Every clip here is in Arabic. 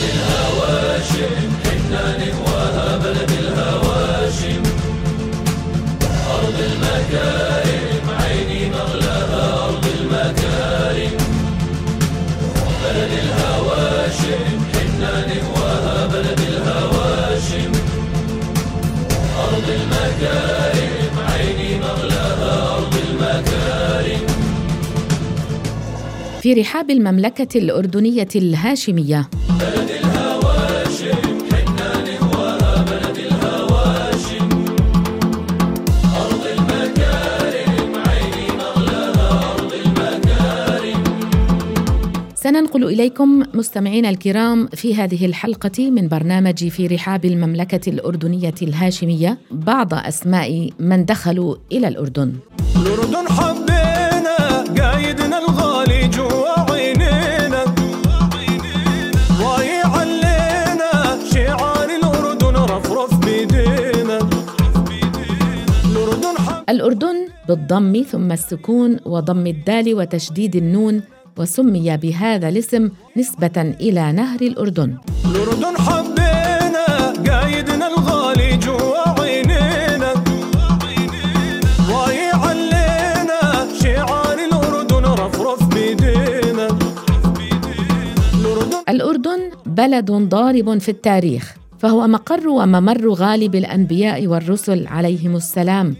Yeah. في رحاب المملكة الأردنية الهاشمية. بلد الهواشم سننقل إليكم مستمعينا الكرام في هذه الحلقة من برنامج في رحاب المملكة الأردنية الهاشمية. بعض أسماء من دخلوا إلى الأردن. الأردن حبينا قايدنا الغالي الأردن بالضم ثم السكون وضم الدال وتشديد النون وسمي بهذا الاسم نسبة إلى نهر الأردن. الأردن حبينا قايدنا الغالي جوا عينينا. واي علينا شعار الأردن رفرف بيدينا. الأردن بلد ضارب في التاريخ فهو مقر وممر غالب الأنبياء والرسل عليهم السلام.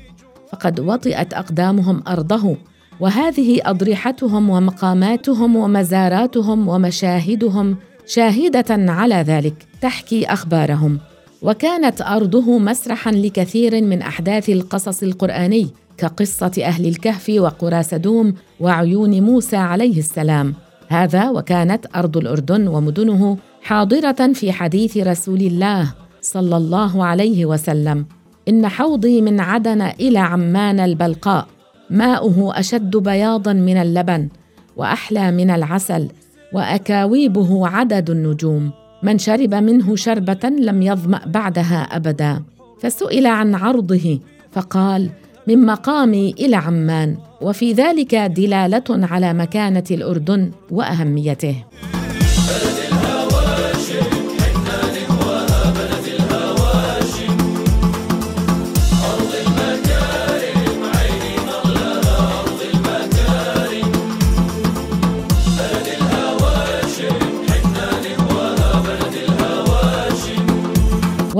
فقد وطئت أقدامهم أرضه وهذه اضرحتهم ومقاماتهم ومزاراتهم ومشاهدهم شاهدة على ذلك تحكي أخبارهم. وكانت أرضه مسرحا لكثير من أحداث القصص القرآني كقصة أهل الكهف وقرى سدوم وعيون موسى عليه السلام. هذا وكانت أرض الأردن ومدنه حاضرة في حديث رسول الله صلى الله عليه وسلم. إن حوضي من عدن إلى عمان البلقاء ماؤه أشد بياضا من اللبن وأحلى من العسل وأكاويبه عدد النجوم من شرب منه شربة لم يظمأ بعدها أبدا. فسئل عن عرضه فقال من مقامي إلى عمان وفي ذلك دلالة على مكانة الأردن وأهميته.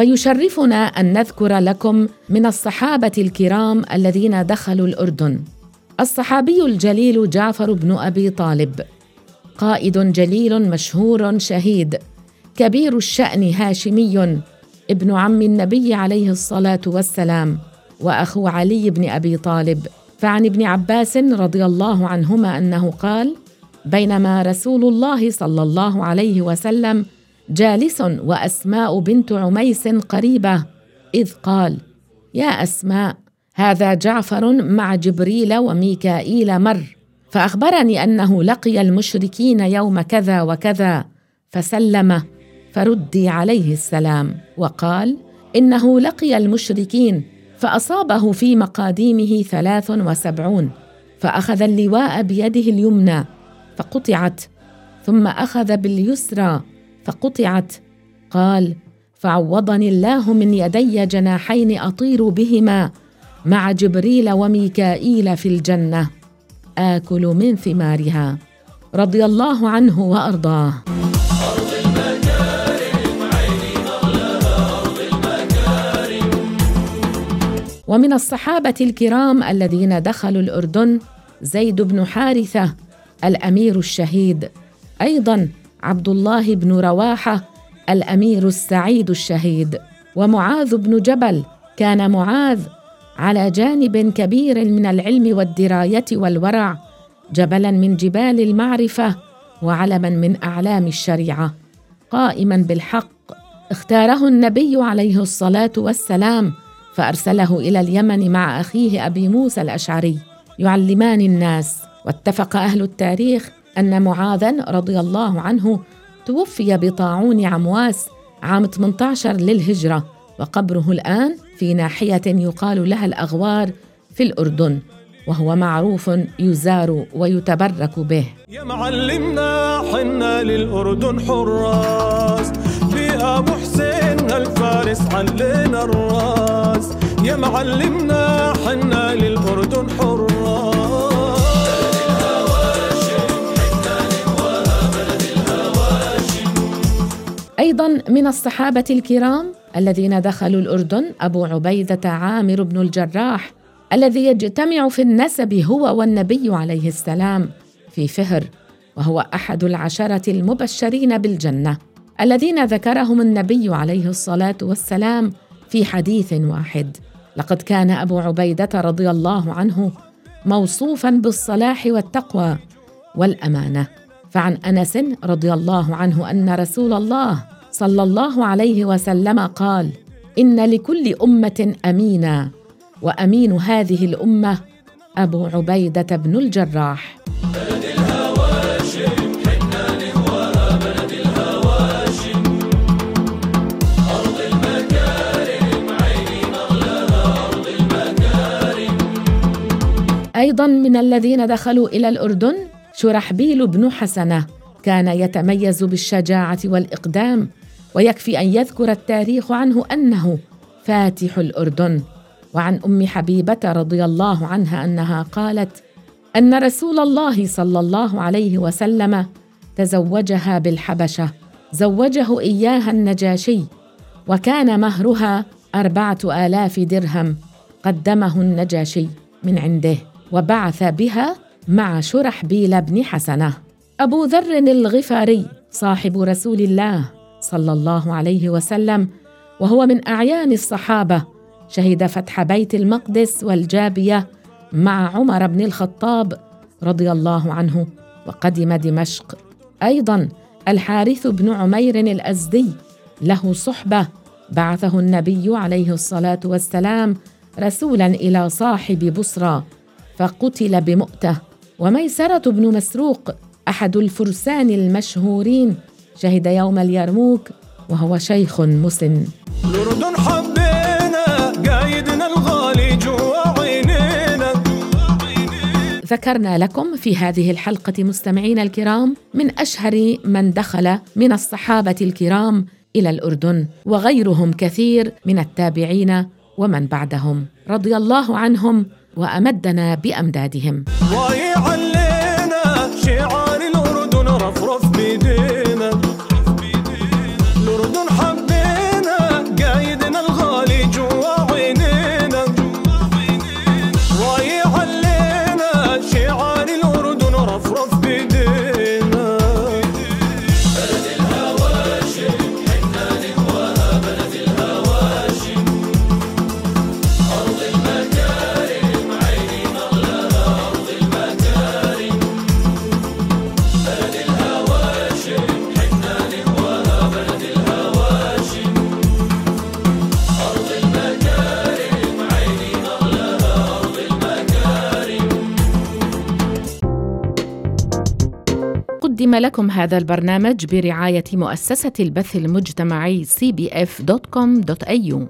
ويشرفنا أن نذكر لكم من الصحابة الكرام الذين دخلوا الأردن. الصحابي الجليل جعفر بن أبي طالب. قائد جليل مشهور شهيد. كبير الشأن هاشمي ابن عم النبي عليه الصلاة والسلام وأخو علي بن أبي طالب. فعن ابن عباس رضي الله عنهما أنه قال بينما رسول الله صلى الله عليه وسلم جالس وأسماء بنت عميس قريبة إذ قال يا أسماء هذا جعفر مع جبريل وميكائيل مر فأخبرني أنه لقي المشركين يوم كذا وكذا فسلم فردي عليه السلام وقال إنه لقي المشركين فأصابه في مقاديمه ثلاث وسبعون فأخذ اللواء بيده اليمنى فقطعت ثم أخذ باليسرى فقطعت. قال فعوضني الله من يدي جناحين أطير بهما مع جبريل وميكائيل في الجنة. آكل من ثمارها. رضي الله عنه وأرضاه. ومن الصحابة الكرام الذين دخلوا الأردن زيد بن حارثة الأمير الشهيد. أيضا عبد الله بن رواحة الأمير السعيد الشهيد ومعاذ بن جبل كان معاذ على جانب كبير من العلم والدراية والورع جبلا من جبال المعرفة وعلما من أعلام الشريعة قائما بالحق. اختاره النبي عليه الصلاة والسلام فأرسله إلى اليمن مع أخيه أبي موسى الأشعري يعلمان الناس. واتفق أهل التاريخ أن معاذا رضي الله عنه توفي بطاعون عمواس عام 18 للهجرة وقبره الآن في ناحية يقال لها الأغوار في الأردن وهو معروف يزار ويتبرك به. يا معلمنا حنا للأردن حراس. أبو حسين الفارس علينا الراس. يا معلمنا حنا أيضا من الصحابة الكرام الذين دخلوا الأردن أبو عبيدة عامر بن الجراح الذي يجتمع في النسب هو والنبي عليه السلام في فهر وهو أحد العشرة المبشرين بالجنة الذين ذكرهم النبي عليه الصلاة والسلام في حديث واحد. لقد كان أبو عبيدة رضي الله عنه موصوفا بالصلاح والتقوى والأمانة. فعن أنس رضي الله عنه أن رسول الله صلى الله عليه وسلم قال إن لكل أمة أمينا وأمين هذه الأمة أبو عبيدة بن الجراح. بلد أيضا من الذين دخلوا إلى الأردن شرحبيل بن حسنة كان يتميز بالشجاعة والإقدام ويكفي أن يذكر التاريخ عنه أنه فاتح الأردن. وعن أم حبيبة رضي الله عنها أنها قالت أن رسول الله صلى الله عليه وسلم تزوجها بالحبشة زوجه إياها النجاشي وكان مهرها أربعة آلاف درهم قدمه النجاشي من عنده وبعث بها مع شرحبيل بن حسنة. أبو ذر الغفاري صاحب رسول الله. صلى الله عليه وسلم وهو من أعيان الصحابة. شهد فتح بيت المقدس والجابية مع عمر بن الخطاب رضي الله عنه وقدم دمشق. أيضا الحارث بن عمير الأزدي له صحبة بعثه النبي عليه الصلاة والسلام رسولا إلى صاحب بصرى فقتل بمؤتة. وميسرة بن مسروق أحد الفرسان المشهورين شهد يوم اليرموك وهو شيخ مسن الأردن حبينا قايدنا الغالي جوا عينينا. ذكرنا لكم في هذه الحلقة مستمعينا الكرام من أشهر من دخل من الصحابة الكرام إلى الأردن وغيرهم كثير من التابعين ومن بعدهم. رضي الله عنهم وأمدنا بأمدادهم. قدم لكم هذا البرنامج برعاية مؤسسة البث المجتمعي cbf.com.au